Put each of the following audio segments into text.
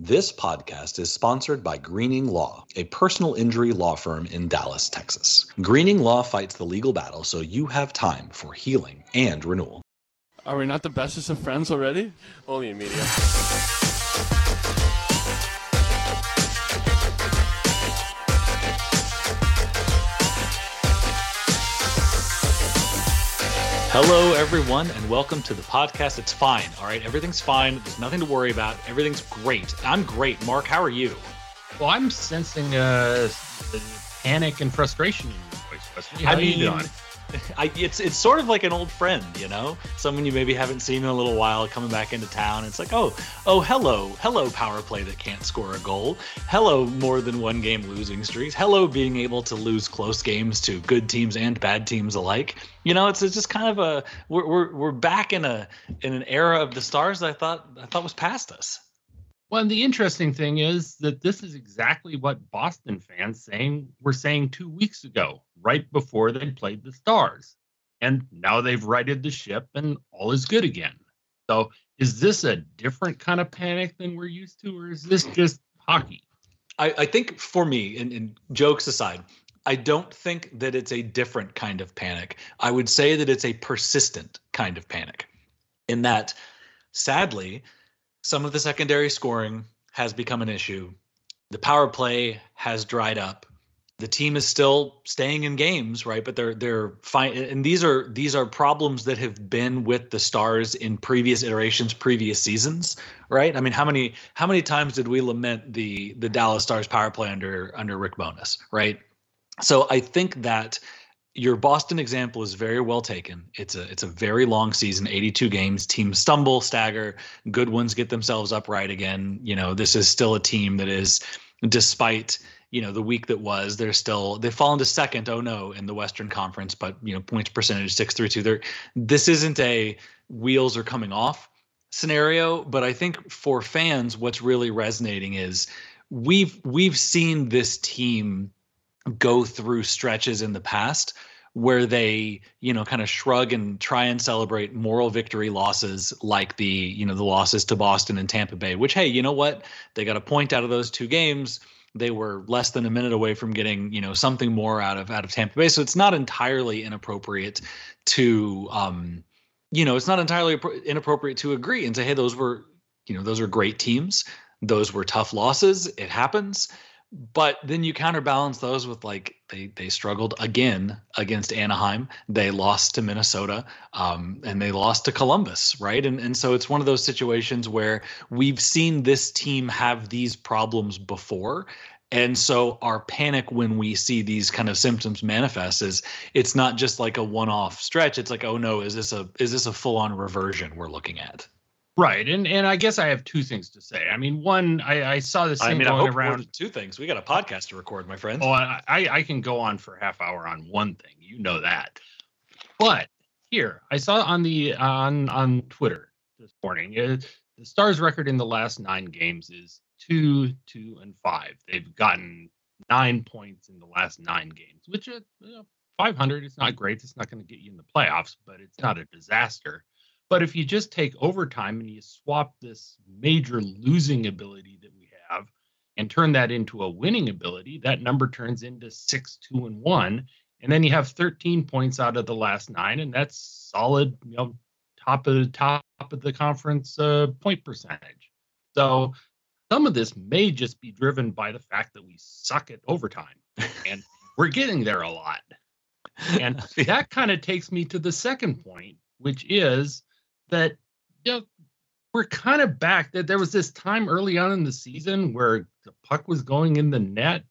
This podcast is sponsored by Greening Law, a personal injury law firm in Dallas, Texas. Greening Law fights the legal battle so you have time for healing and renewal. Are we not the bestest of friends already? Only in media. Hello, everyone, and welcome to the podcast. It's fine. All right. Everything's fine. There's nothing to worry about. Everything's great. I'm great. Mark, how are you? Well, I'm sensing uh, panic and frustration in your voice. How I are you mean, doing? I, it's it's sort of like an old friend, you know, someone you maybe haven't seen in a little while coming back into town. It's like, oh, oh, hello, hello, power play that can't score a goal. Hello, more than one game losing streaks. Hello, being able to lose close games to good teams and bad teams alike. You know, it's, it's just kind of a we're, we're we're back in a in an era of the stars that I thought I thought was past us. Well, and the interesting thing is that this is exactly what Boston fans saying were saying two weeks ago, right before they played the Stars. And now they've righted the ship and all is good again. So is this a different kind of panic than we're used to, or is this just hockey? I, I think for me, and, and jokes aside, I don't think that it's a different kind of panic. I would say that it's a persistent kind of panic, in that, sadly, some of the secondary scoring has become an issue. The power play has dried up. The team is still staying in games, right? But they're they're fine. And these are these are problems that have been with the Stars in previous iterations, previous seasons, right? I mean, how many how many times did we lament the the Dallas Stars power play under under Rick Bowness, right? So I think that your Boston example is very well taken. It's a it's a very long season, 82 games. Teams stumble, stagger. Good ones get themselves upright again. You know, this is still a team that is, despite you know the week that was, they're still they've fallen to second. Oh no, in the Western Conference, but you know points percentage six three two. There, this isn't a wheels are coming off scenario. But I think for fans, what's really resonating is we've we've seen this team go through stretches in the past where they you know kind of shrug and try and celebrate moral victory losses like the you know the losses to Boston and Tampa Bay which hey you know what? They got a point out of those two games. They were less than a minute away from getting you know something more out of out of Tampa Bay. So it's not entirely inappropriate to um you know it's not entirely inappropriate to agree and say hey those were you know those are great teams. Those were tough losses. It happens but then you counterbalance those with like they they struggled again against Anaheim. They lost to Minnesota, um, and they lost to Columbus, right? And and so it's one of those situations where we've seen this team have these problems before. And so our panic when we see these kind of symptoms manifest is it's not just like a one-off stretch. It's like, oh no, is this a is this a full-on reversion we're looking at? Right, and and I guess I have two things to say. I mean, one, I, I saw this thing I mean, going I hope more around. two things. We got a podcast to record, my friends. Oh, I, I can go on for a half hour on one thing. You know that. But here, I saw on the on on Twitter this morning. uh, the Stars' record in the last nine games is two, two, and five. They've gotten nine points in the last nine games, which is you know, 500. It's not great. It's not going to get you in the playoffs, but it's not a disaster. But if you just take overtime and you swap this major losing ability that we have and turn that into a winning ability, that number turns into six, two, and one. And then you have 13 points out of the last nine, and that's solid, you know, top of the top of the conference uh, point percentage. So some of this may just be driven by the fact that we suck at overtime, and we're getting there a lot. And that kind of takes me to the second point, which is that you know we're kind of back. That there was this time early on in the season where the puck was going in the net,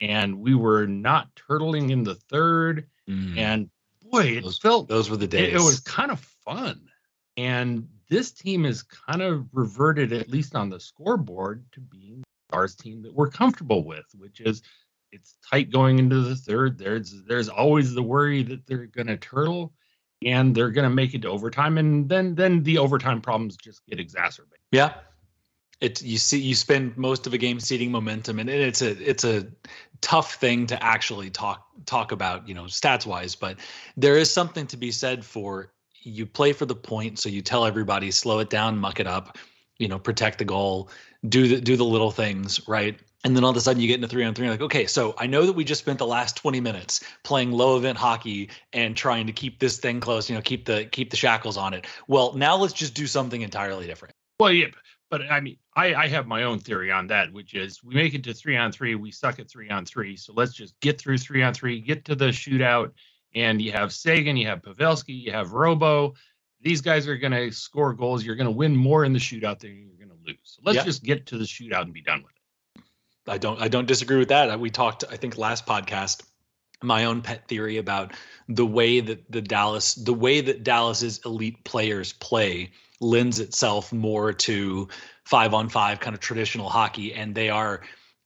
and we were not turtling in the third. Mm. And boy, it Those- felt Those were the days. it was kind of fun. And this team is kind of reverted, at least on the scoreboard, to being Stars team that we're comfortable with, which is it's tight going into the third. There's there's always the worry that they're gonna turtle and they're gonna make it to overtime, and then then the overtime problems just get exacerbated. Yeah. It you see you spend most of a game ceding momentum and it's a it's a tough thing to actually talk talk about, you know, stats wise, but there is something to be said for you play for the point, so you tell everybody slow it down, muck it up. You know, protect the goal, do the do the little things, right? And then all of a sudden you get into three on three, like, okay, so I know that we just spent the last 20 minutes playing low event hockey and trying to keep this thing close, you know, keep the keep the shackles on it. Well, now let's just do something entirely different. Well, yeah, but I mean, I, I have my own theory on that, which is we make it to three on three, we suck at three on three. So let's just get through three on three, get to the shootout, and you have Seguin, you have Pavelski, you have Robo. These guys are going to score goals. You're going to win more in the shootout than you're going to lose. So let's just get to the shootout and be done with it. I don't I don't disagree with that. We talked I think last podcast my own pet theory about the way that the Dallas the way that Dallas's elite players play lends itself more to 5 on 5 kind of traditional hockey and they are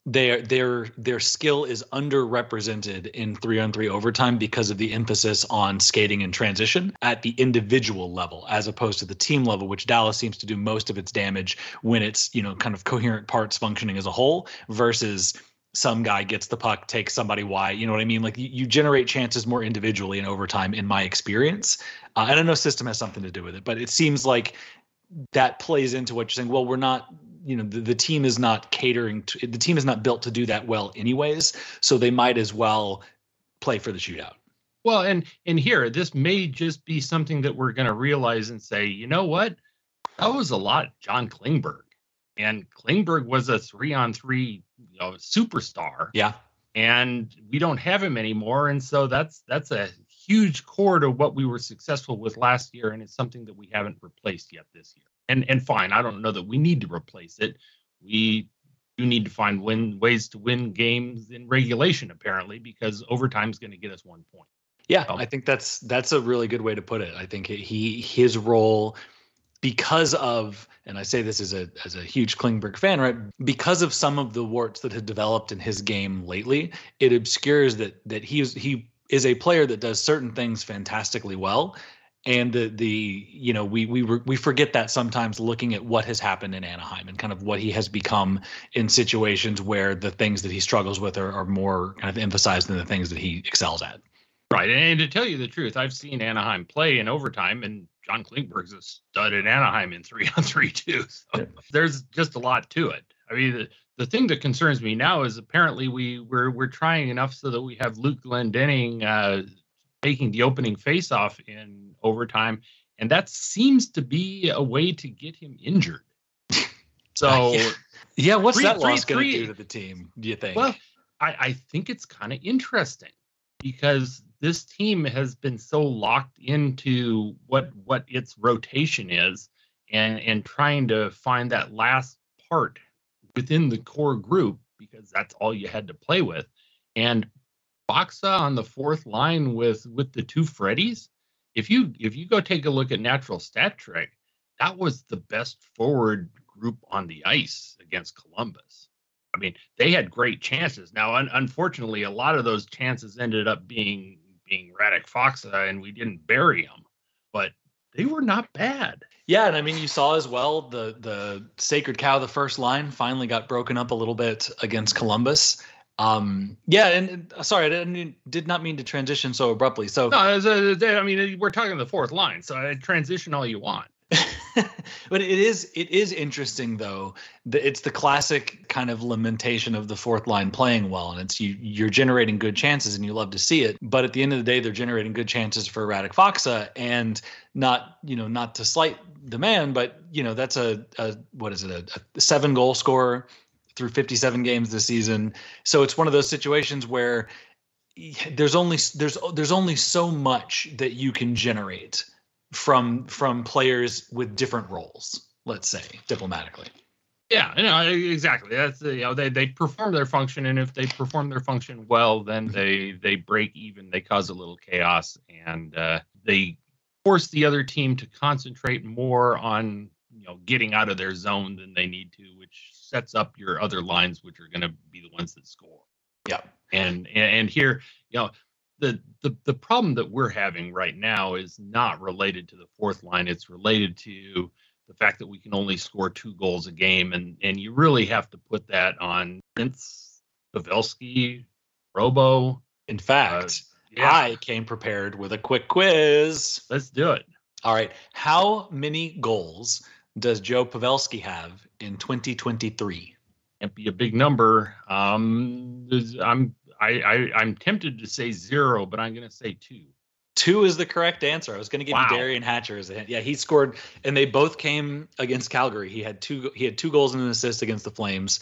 their their their skill is underrepresented in three on three overtime because of the emphasis on skating and transition at the individual level as opposed to the team level which Dallas seems to do most of its damage when it's you know kind of coherent parts functioning as a whole versus some guy gets the puck takes somebody wide you know what i mean? Like you, you generate chances more individually in overtime in my experience. Uh, and i know system has something to do with it but it seems like that plays into what you're saying. Well we're not you know the, the team is not catering to the team is not built to do that well anyways so they might as well play for the shootout. Well and and here this may just be something that we're going to realize and say you know what? That was a lot john klingberg. And klingberg was a three on three you know superstar. Yeah. And we don't have him anymore and so that's that's a huge core to what we were successful with last year and it's something that we haven't replaced yet this year and and fine. I don't know that we need to replace it. We do need to find win ways to win games in regulation, apparently, because overtime is going to get us one point. Yeah, I think that's that's a really good way to put it. I think he his role because of and I say this as a as a huge Klingberg fan, right? Because of some of the warts that have developed in his game lately, it obscures that that he is he is a player that does certain things fantastically well and the the you know we we we forget that sometimes looking at what has happened in Anaheim and kind of what he has become in situations where the things that he struggles with are, are more kind of emphasized than the things that he excels at. Right, and to tell you the truth, I've seen Anaheim play in overtime, and John Klingberg's a stud in Anaheim in three on three too. So yeah. there's just a lot to it. I mean, the, the thing that concerns me now is apparently we we're we're trying enough so that we have Luke Glendening uh, taking the opening faceoff in overtime, and that seems to be a way to get him injured. So, yeah, what's three, that loss going to do to the team? Do you think? Well, I, I think it's kind of interesting because this team has been so locked into what what its rotation is, and and trying to find that last part within the core group because that's all you had to play with. And Faksa on the fourth line with with the two Freddies. If you if you go take a look at natural stat trick, that was the best forward group on the ice against Columbus. I mean, they had great chances. Now, un- unfortunately, a lot of those chances ended up being being Radek Faksa, and we didn't bury them. But they were not bad. Yeah, and I mean, you saw as well the the sacred cow, the first line, finally got broken up a little bit against Columbus, um, yeah, and, and uh, sorry, I didn't, did not mean to transition so abruptly. So no, a, I mean, we're talking the fourth line, so I transition all you want. but it is it is interesting though. that it's the classic kind of lamentation of the fourth line playing well, and it's you you're generating good chances, and you love to see it. But at the end of the day, they're generating good chances for Radek Faksa and not you know not to slight the man, but you know that's a, a what is it a, a seven goal scorer through 57 games this season. So it's one of those situations where there's only there's there's only so much that you can generate from from players with different roles. Let's say diplomatically. Yeah, you know, exactly. That's you know they they perform their function, and if they perform their function well, then they they break even. They cause a little chaos, and uh, they force the other team to concentrate more on you know getting out of their zone than they need to, which sets up your other lines, which are going to be the ones that score. Yeah. And, and and here, you know, the the the problem that we're having right now is not related to the fourth line. It's related to the fact that we can only score two goals a game, and and you really have to put that on Prince, Pavelski, Robo. In fact, uh, yeah. I came prepared with a quick quiz. Let's do it. All right. How many goals does Joe Pavelski have in 2023? Can't be a big number. Um, I'm I, I I'm tempted to say zero, but I'm going to say two. Two is the correct answer. I was going to give wow. you Derian Hatcher as a hint. Yeah, he scored, and they both came against Calgary. He had two. He had two goals and an assist against the Flames,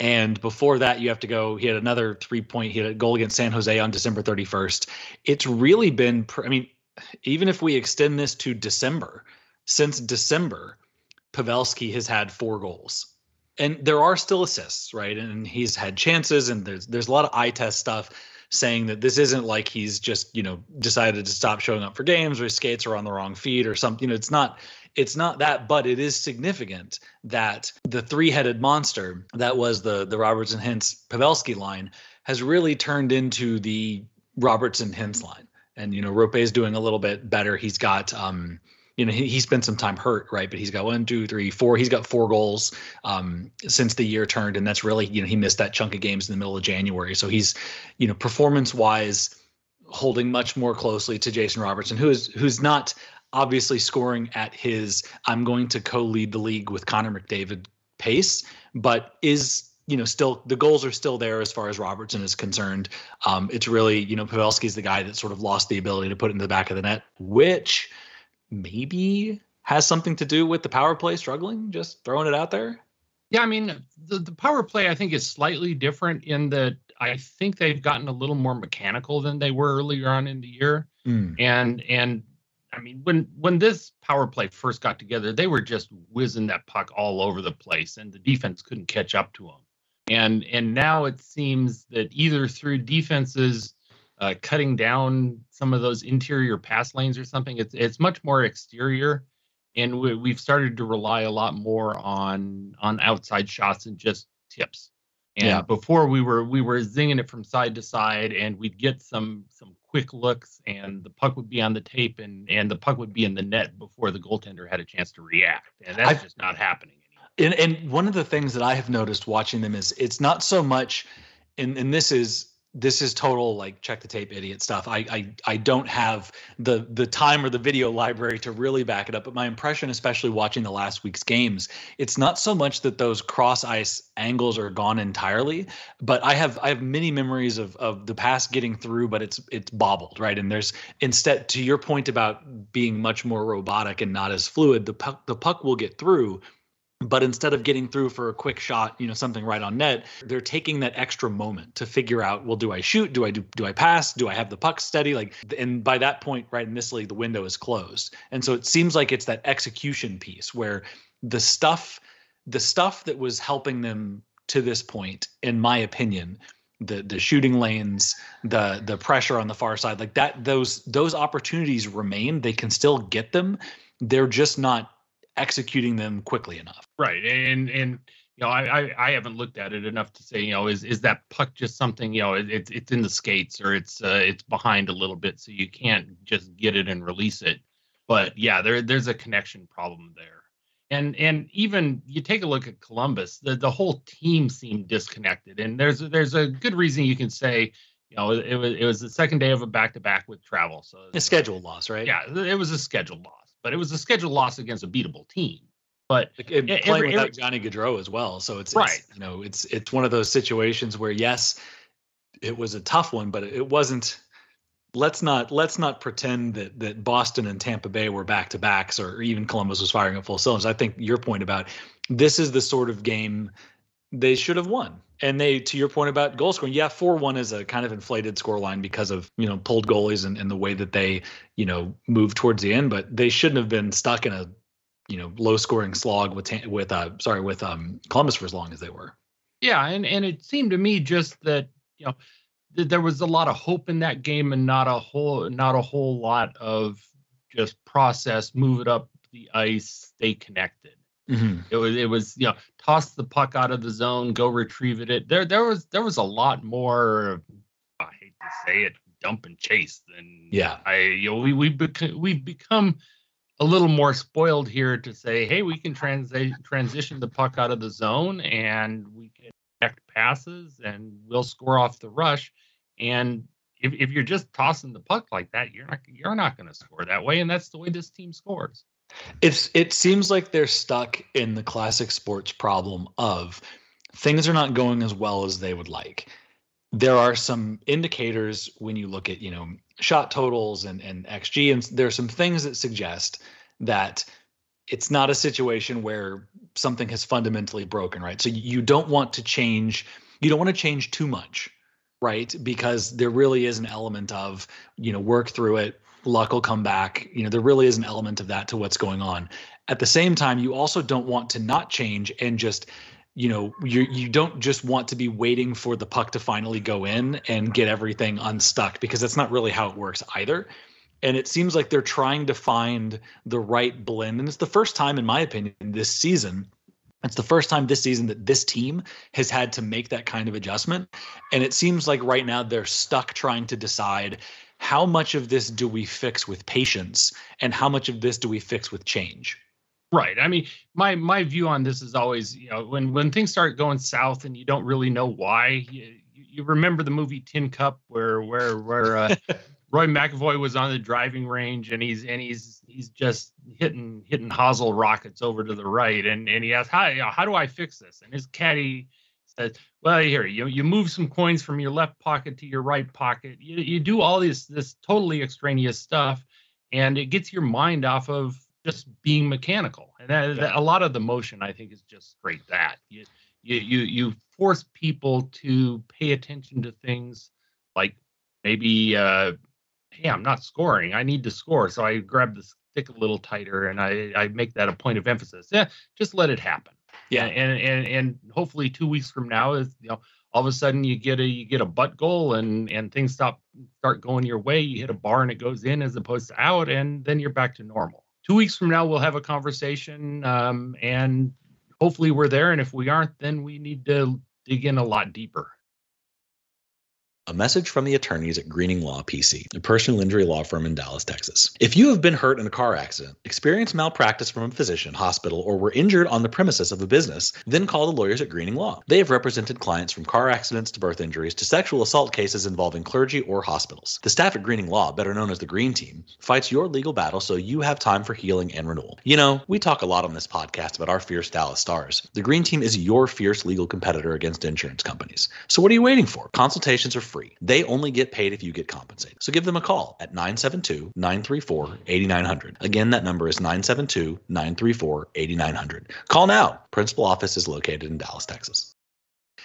and before that, you have to go. He had another three point. He had a goal against San Jose on December 31st. It's really been. I mean, even if we extend this to December, since December, Pavelski has had four goals. And there are still assists, right? And he's had chances, and there's there's a lot of eye test stuff saying that this isn't like he's just you know decided to stop showing up for games or his skates are on the wrong feet or something. You know, it's not it's not that, but it is significant that the three-headed monster that was the the Robertson Hintz Pavelski line has really turned into the Robertson Hintz line. And you know, Roope is doing a little bit better. He's got um you know, he, he spent some time hurt, right? But he's got one, two, three, four. He's got four goals um, since the year turned, and that's really, you know, he missed that chunk of games in the middle of January. So he's, you know, performance wise, holding much more closely to Jason Robertson, who is who's not obviously scoring at his I'm going to co-lead the league with Connor McDavid pace, but is you know still the goals are still there as far as Robertson is concerned. Um, it's really you know Pavelski's the guy that sort of lost the ability to put it in the back of the net, which maybe has something to do with the power play struggling. Just throwing it out there. Yeah, I mean the the power play I think is slightly different in that I think they've gotten a little more mechanical than they were earlier on in the year, mm. and and I mean, when when this power play first got together, they were just whizzing that puck all over the place, and the defense couldn't catch up to them. And and now it seems that either through defenses uh, cutting down some of those interior pass lanes or something, it's it's much more exterior, and we, we've started to rely a lot more on on outside shots and just tips. And yeah. before we were we were zinging it from side to side, and we'd get some some quick looks, and the puck would be on the tape, and and the puck would be in the net before the goaltender had a chance to react, and that's I've, just not happening anymore. And and one of the things that I have noticed watching them is it's not so much, and and this is this is total like check the tape idiot stuff. I, I I don't have the the time or the video library to really back it up, but my impression, especially watching the last week's games, it's not so much that those cross ice angles are gone entirely, but I have I have many memories of of the pass getting through, but it's it's bobbled, right? And there's instead to your point about being much more robotic and not as fluid, the puck the puck will get through but instead of getting through for a quick shot you know something right on net they're taking that extra moment to figure out well do i shoot? Do i do do i pass? Do i have the puck steady? Like and by that point right in this league the window is closed. And so it seems like it's that execution piece where the stuff the stuff that was helping them to this point in my opinion the the shooting lanes the the pressure on the far side like that those those opportunities remain. They can still get them. They're just not executing them quickly enough. Right. And and you know, I, I, I haven't looked at it enough to say, you know, is is that puck just something, you know, it, it's it's in the skates or it's uh, it's behind a little bit, so you can't just get it and release it. But yeah, there there's a connection problem there. And and even you take a look at Columbus, the, the whole team seemed disconnected. And there's there's a good reason you can say, you know, it, it was it was the second day of a back to back with travel. So a schedule loss, right? Yeah, it was a schedule loss but it was a scheduled loss against a beatable team. But playing every, without every, Johnny Gaudreau as well, so it's, right. It's, you know, it's it's one of those situations where yes, it was a tough one, but it wasn't. Let's not let's not pretend that that Boston and Tampa Bay were back to backs, or even Columbus was firing at full cylinders. I think your point about this is the sort of game they should have won. And they, to your point about goal scoring, yeah, four one is a kind of inflated score line because of you know pulled goalies and, and the way that they you know move towards the end. But they shouldn't have been stuck in a you know low scoring slog with with uh sorry with um Columbus for as long as they were. Yeah, and and it seemed to me just that you know th- there was a lot of hope in that game and not a whole not a whole lot of just process, move it up the ice, stay connected. Mm-hmm. It was it was you know toss the puck out of the zone, go retrieve it. There there was there was a lot more. I hate to say it, dump and chase than yeah. I you know we we bec- we've become a little more spoiled here to say, hey, we can transi- transition the puck out of the zone and we can connect passes and we'll score off the rush. And if, if you're just tossing the puck like that, you're not you're not going to score that way, and that's the way this team scores. It's it seems like they're stuck in the classic sports problem of things are not going as well as they would like. There are some indicators when you look at, you know, shot totals and, and XG, and there are some things that suggest that it's not a situation where something has fundamentally broken, right? So you don't want to change, you don't want to change too much, right? Because there really is an element of, you know, work through it, luck will come back. You know, there really is an element of that to what's going on. At the same time, you also don't want to not change and just you know you you don't just want to be waiting for the puck to finally go in and get everything unstuck because that's not really how it works either and it seems like they're trying to find the right blend and it's the first time in my opinion this season it's the first time this season that this team has had to make that kind of adjustment and it seems like right now they're stuck trying to decide how much of this do we fix with patience and how much of this do we fix with change Right. I mean, my my view on this is always, you know, when when things start going south and you don't really know why. You, you remember the movie Tin Cup, where where where uh, Roy McAvoy was on the driving range and he's and he's he's just hitting hitting hosel rockets over to the right, and and he asks, how how do I fix this? And his caddy says, well, here you you move some coins from your left pocket to your right pocket. You you do all this this totally extraneous stuff, and it gets your mind off of just being mechanical. And that, yeah. that, a lot of the motion, I think, is just straight that. You, you, you, you force people to pay attention to things like maybe, uh, hey, I'm not scoring. I need to score. So I grab the stick a little tighter and I, I make that a point of emphasis. Yeah, just let it happen. Yeah, and and and hopefully two weeks from now is you know all of a sudden you get a you get a butt goal and and things stop start going your way. You hit a bar and it goes in as opposed to out, and then you're back to normal. Two weeks from now we'll have a conversation um, and hopefully we're there. And if we aren't then we need to dig in a lot deeper a message from the attorneys at Greening Law PC, a personal injury law firm in Dallas, Texas. If you have been hurt in a car accident, experienced malpractice from a physician, hospital, or were injured on the premises of a business, then call the lawyers at Greening Law. They have represented clients from car accidents to birth injuries to sexual assault cases involving clergy or hospitals. The staff at Greening Law, better known as the Green Team, fights your legal battle so you have time for healing and renewal. You know, we talk a lot on this podcast about our fierce Dallas stars. The Green Team is your fierce legal competitor against insurance companies. So what are you waiting for? Consultations are free. They only get paid if you get compensated. So give them a call at 972 934 8900. Again, that number is 972 934 8900. Call now. Principal office is located in Dallas, Texas.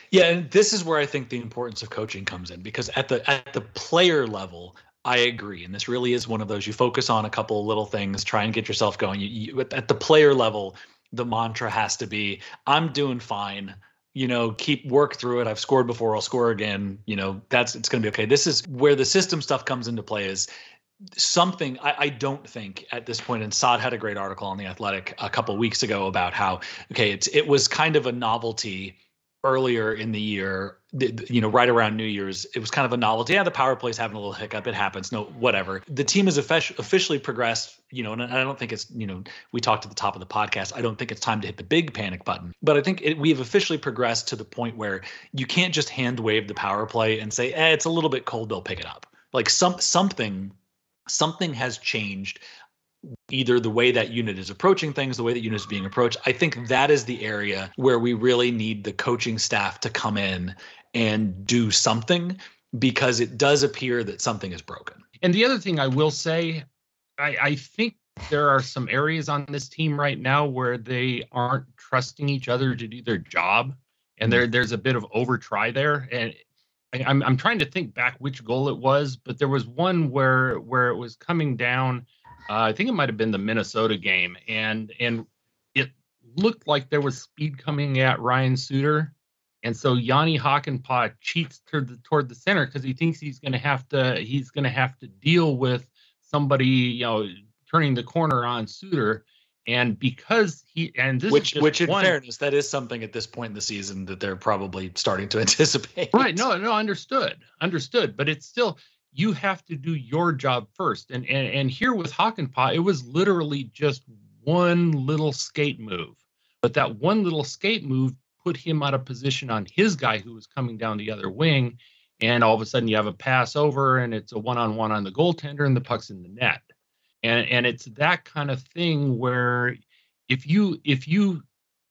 Yeah, and this is where I think the importance of coaching comes in because at the at the player level, I agree, and this really is one of those you focus on a couple little things, try and get yourself going. You, you, at the player level, the mantra has to be, "I'm doing fine you know, keep work through it. I've scored before, I'll score again. You know, that's it's going to be okay. This is where the system stuff comes into play. Is something I, I, don't think at this point and Saad had a great article on the athletic a couple weeks ago about how okay it's it was kind of a novelty earlier in the year, you know, right around New Year's, it was kind of a novelty. Yeah, the power play's having a little hiccup. It happens. No, whatever. The team has officially progressed, you know, and I don't think it's, you know, we talked at the top of the podcast. I don't think it's time to hit the big panic button, but I think it, we have officially progressed to the point where you can't just hand wave the power play and say, eh, it's a little bit cold. They'll pick it up. Like some something something has changed either the way that unit is approaching things, the way that unit is being approached. I think that is the area where we really need the coaching staff to come in and do something because it does appear that something is broken. And the other thing I will say, I, I think there are some areas on this team right now where they aren't trusting each other to do their job. And there, there's a bit of overtry there. And I, I'm, I'm trying to think back which goal it was, but there was one where where it was coming down Uh, I think it might have been the Minnesota game, and and it looked like there was speed coming at Ryan Suter, and so Jani Hakanpää cheats toward the toward the center because he thinks he's going to have to he's going to have to deal with somebody you know turning the corner on Suter. And because he and this which which in one, fairness, that is something at this point in the season that they're probably starting to anticipate. Right. No, no, understood. Understood. But it's still you have to do your job first. And and, and here with Hakanpää, it was literally just one little skate move. But that one little skate move put him out of position on his guy who was coming down the other wing. And all of a sudden you have a pass over and it's a one-on-one on the goaltender and the puck's in the net. and and it's that kind of thing where if you if you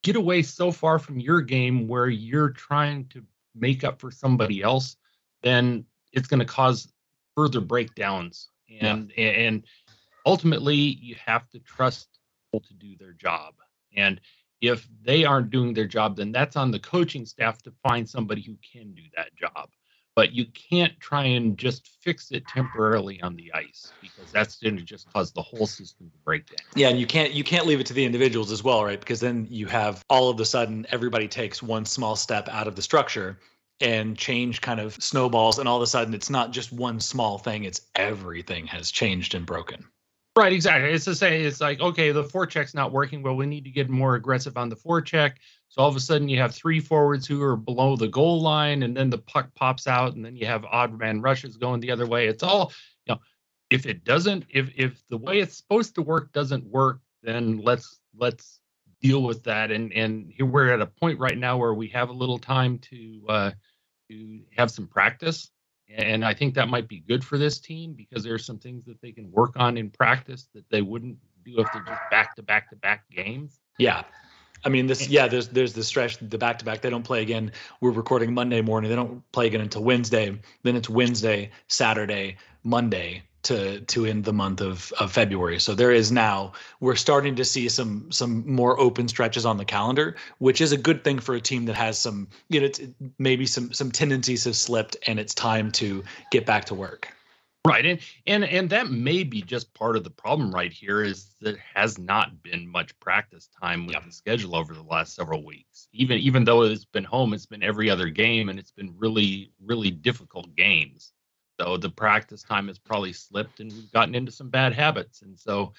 get away so far from your game where you're trying to make up for somebody else, then it's going to cause further breakdowns. And yeah. and ultimately, you have to trust people to do their job. And if they aren't doing their job, then that's on the coaching staff to find somebody who can do that job. But you can't try and just fix it temporarily on the ice because that's going to just cause the whole system to break down. Yeah, and you can't you can't leave it to the individuals as well, right? Because then you have all of a sudden everybody takes one small step out of the structure and change kind of snowballs and all of a sudden it's not just one small thing it's everything has changed and broken. Right exactly. It's to say it's like okay the forecheck's not working well we need to get more aggressive on the forecheck. So all of a sudden you have three forwards who are below the goal line and then the puck pops out and then you have odd man rushes going the other way. It's all you know if it doesn't if if the way it's supposed to work doesn't work then let's let's deal with that. And and here we're at a point right now where we have a little time to uh to have some practice. And I think that might be good for this team because there's some things that they can work on in practice that they wouldn't do if they're just back to back to back games. Yeah. I mean, this yeah. There's there's the stretch, the back to back. They don't play again. We're recording Monday morning. They don't play again until Wednesday. Then it's Wednesday, Saturday, Monday, to to end the month of, of February. So there is now we're starting to see some some more open stretches on the calendar, which is a good thing for a team that has some you know it's, maybe some some tendencies have slipped and it's time to get back to work. Right, and and and that may be just part of the problem right here is there has not been much practice time with yep. the schedule over the last several weeks. Even even though it's been home, it's been every other game, and it's been really really difficult games. So the practice time has probably slipped and we've gotten into some bad habits. And so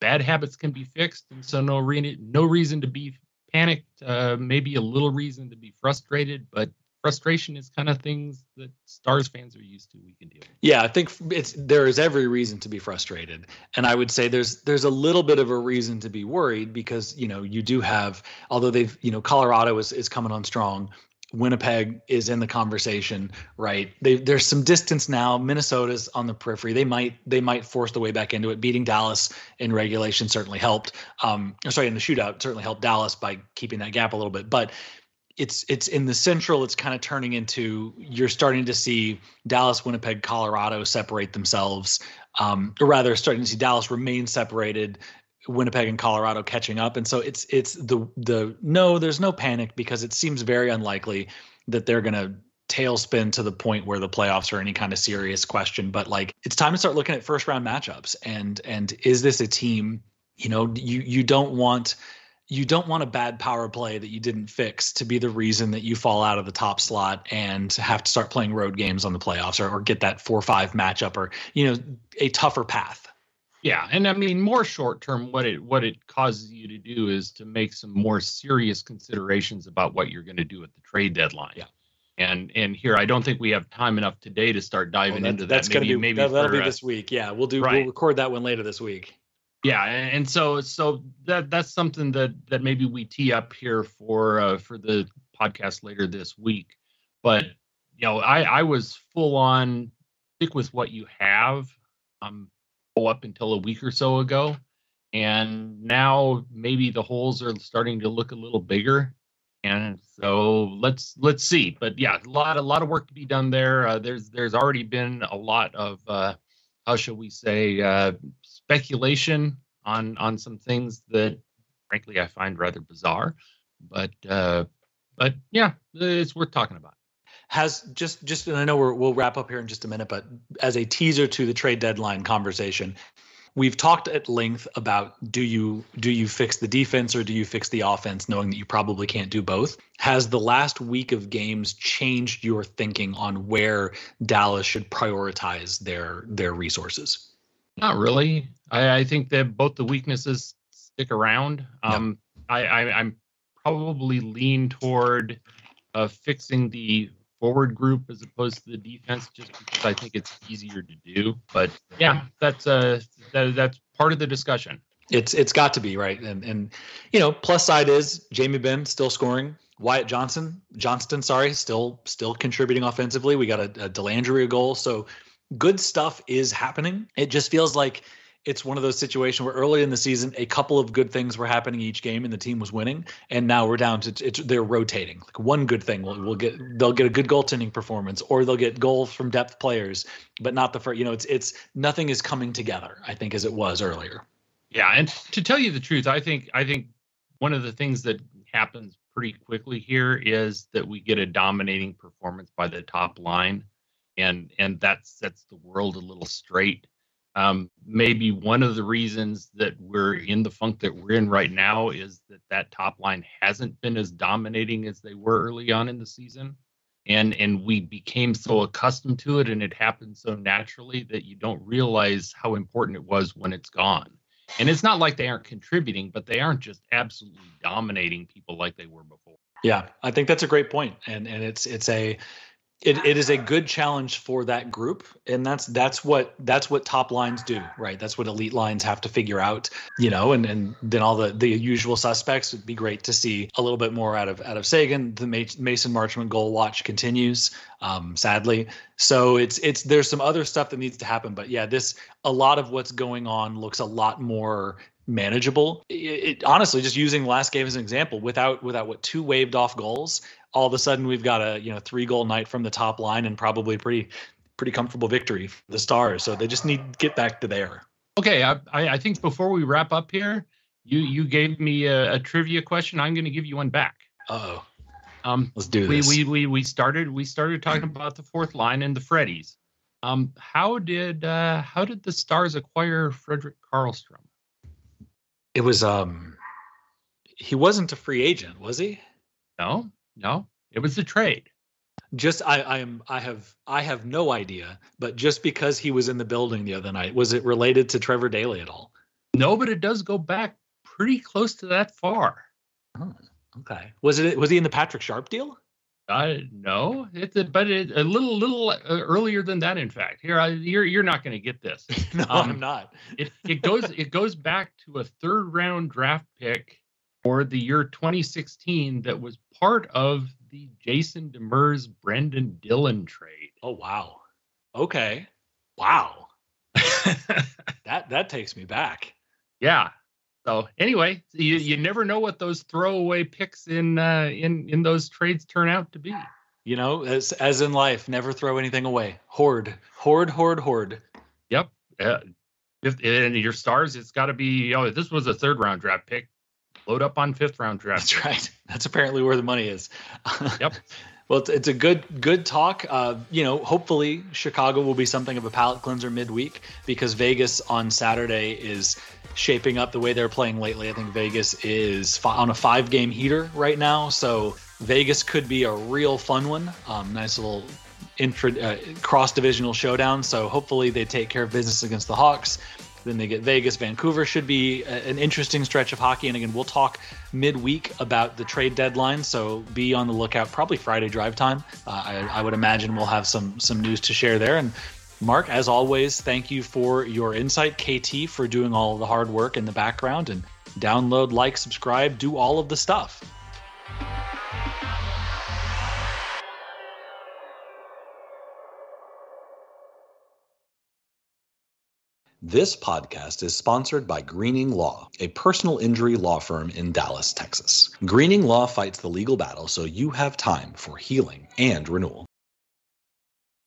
bad habits can be fixed. And so no, re- no reason to be panicked, uh, maybe a little reason to be frustrated, but frustration is kind of things that stars fans are used to we can deal with yeah i think it's there is every reason to be frustrated and i would say there's there's a little bit of a reason to be worried because you know you do have although they've you know colorado is, is coming on strong Winnipeg is in the conversation, right? They, there's some distance now. Minnesota's on the periphery. They might they might force the way back into it. Beating Dallas in regulation certainly helped. Um, sorry, in the shootout certainly helped Dallas by keeping that gap a little bit. But it's it's in the central. It's kind of turning into you're starting to see Dallas, Winnipeg, Colorado separate themselves, um, or rather starting to see Dallas remain separated. Winnipeg and Colorado catching up, and so it's it's the the no, there's no panic because it seems very unlikely that they're to tailspin to the point where the playoffs are any kind of serious question. But like, it's time to start looking at first round matchups, and and is this a team? You know, you you don't want you don't want a bad power play that you didn't fix to be the reason that you fall out of the top slot and have to start playing road games on the playoffs or, or get that four five matchup or you know a tougher path yeah, and I mean more short term what it what it causes you to do is to make some more serious considerations about what you're going to do at the trade deadline. Yeah. And and here I don't think we have time enough today to start diving well, that, into that. That's going to be maybe that, will be this week. Yeah, we'll do right. we'll record that one later this week. Yeah, and so so that that's something that that maybe we tee up here for uh, for the podcast later this week. But you know, I I was full on stick with what you have. Um, up until a week or so ago. And now maybe the holes are starting to look a little bigger. And so let's let's see. But yeah, a lot a lot of work to be done there. Uh, there's there's already been a lot of uh, how shall we say uh, speculation on on some things that frankly I find rather bizarre. But uh, but yeah, it's worth talking about has just just and I know we will wrap up here in just a minute, but as a teaser to the trade deadline conversation, we've talked at length about do you do you fix the defense or do you fix the offense, knowing that you probably can't do both. Has the last week of games changed your thinking on where Dallas should prioritize their their resources? Not really. I, I think that both the weaknesses stick around. Um, yep. I, I I'm probably lean toward uh, fixing the forward group as opposed to the defense, just because I think it's easier to do. But yeah, that's uh that, that's part of the discussion. It's it's got to be right, and and you know, plus side is Jamie Benn still scoring. Wyatt Johnson, Johnston, sorry, still still contributing offensively. We got a, a Dellandrea goal, so good stuff is happening. It just feels like it's one of those situations where early in the season, a couple of good things were happening each game, and the team was winning. And now we're down to it's they're rotating. Like one good thing will will get they'll get a good goaltending performance, or they'll get goals from depth players, but not the first. You know, it's it's nothing is coming together. I think as it was earlier. Yeah, and to tell you the truth, I think I think one of the things that happens pretty quickly here is that we get a dominating performance by the top line, and and that sets the world a little straight. Um, maybe one of the reasons that we're in the funk that we're in right now is that that top line hasn't been as dominating as they were early on in the season, and and we became so accustomed to it, and it happened so naturally that you don't realize how important it was when it's gone. And it's not like they aren't contributing, but they aren't just absolutely dominating people like they were before. Yeah, I think that's a great point, and and it's it's a it, it is a good challenge for that group. And that's that's what that's what top lines do right? That's what elite lines have to figure out you know and and then all the the usual suspects. Would be great to see a little bit more out of out of seguin. The mason marchment goal watch continues um, sadly. So it's it's there's some other stuff that needs to happen. But yeah this a lot of what's going on looks a lot more manageable. It, it, honestly, just using last game as an example, without without what two waved off goals, all of a sudden we've got a you know three goal night from the top line and probably pretty pretty comfortable victory for the Stars. So they just need to get back to there. Okay, I, I think before we wrap up here, you you gave me a, a trivia question. I'm going to give you one back. Oh, um, let's do this. We, we we we started we started talking about the fourth line and the Freddies. Um, how did uh, how did the Stars acquire Fredrik Karlström? It was um, he wasn't a free agent, was he? No, no, it was a trade. Just I I am I have I have no idea, but just because he was in the building the other night, was it related to Trevor Daley at all? No, but it does go back pretty close to that far. Oh, okay. Was it was he in the Patrick Sharp deal? Uh, no, it's a, but it, a little little uh, earlier than that. In fact, here I, you're you're not going to get this. no, um, I'm not. it it goes it goes back to a third round draft pick for the year 2016 that was part of the Jason Demers Brendan Dillon trade. Oh wow. Okay. Wow. that that takes me back. Yeah. So anyway, you, you never know what those throwaway picks in uh, in in those trades turn out to be. You know, as as in life, never throw anything away. Hoard, hoard, hoard, hoard. Yep. Uh, if and your stars, it's got to be. Oh, this was a third round draft pick load up on fifth round draft. That's right. That's apparently where the money is. yep. Well, it's, it's, a good good talk. Uh, you know, hopefully Chicago will be something of a palate cleanser midweek because Vegas on Saturday is shaping up the way they're playing lately. I think Vegas is on a five game heater right now, so Vegas could be a real fun one. Um, nice little intra uh, cross divisional showdown. So hopefully they take care of business against the Hawks. Then they get Vegas. Vancouver should be a, an interesting stretch of hockey. And again, we'll talk midweek about the trade deadline. So be on the lookout. Probably Friday drive time. Uh, I, I would imagine we'll have some some news to share there. And Mark, as always, thank you for your insight. KT for doing all the hard work in the background and download, like, subscribe, do all of the stuff. This podcast is sponsored by Greening Law, a personal injury law firm in Dallas, Texas. Greening Law fights the legal battle so you have time for healing and renewal.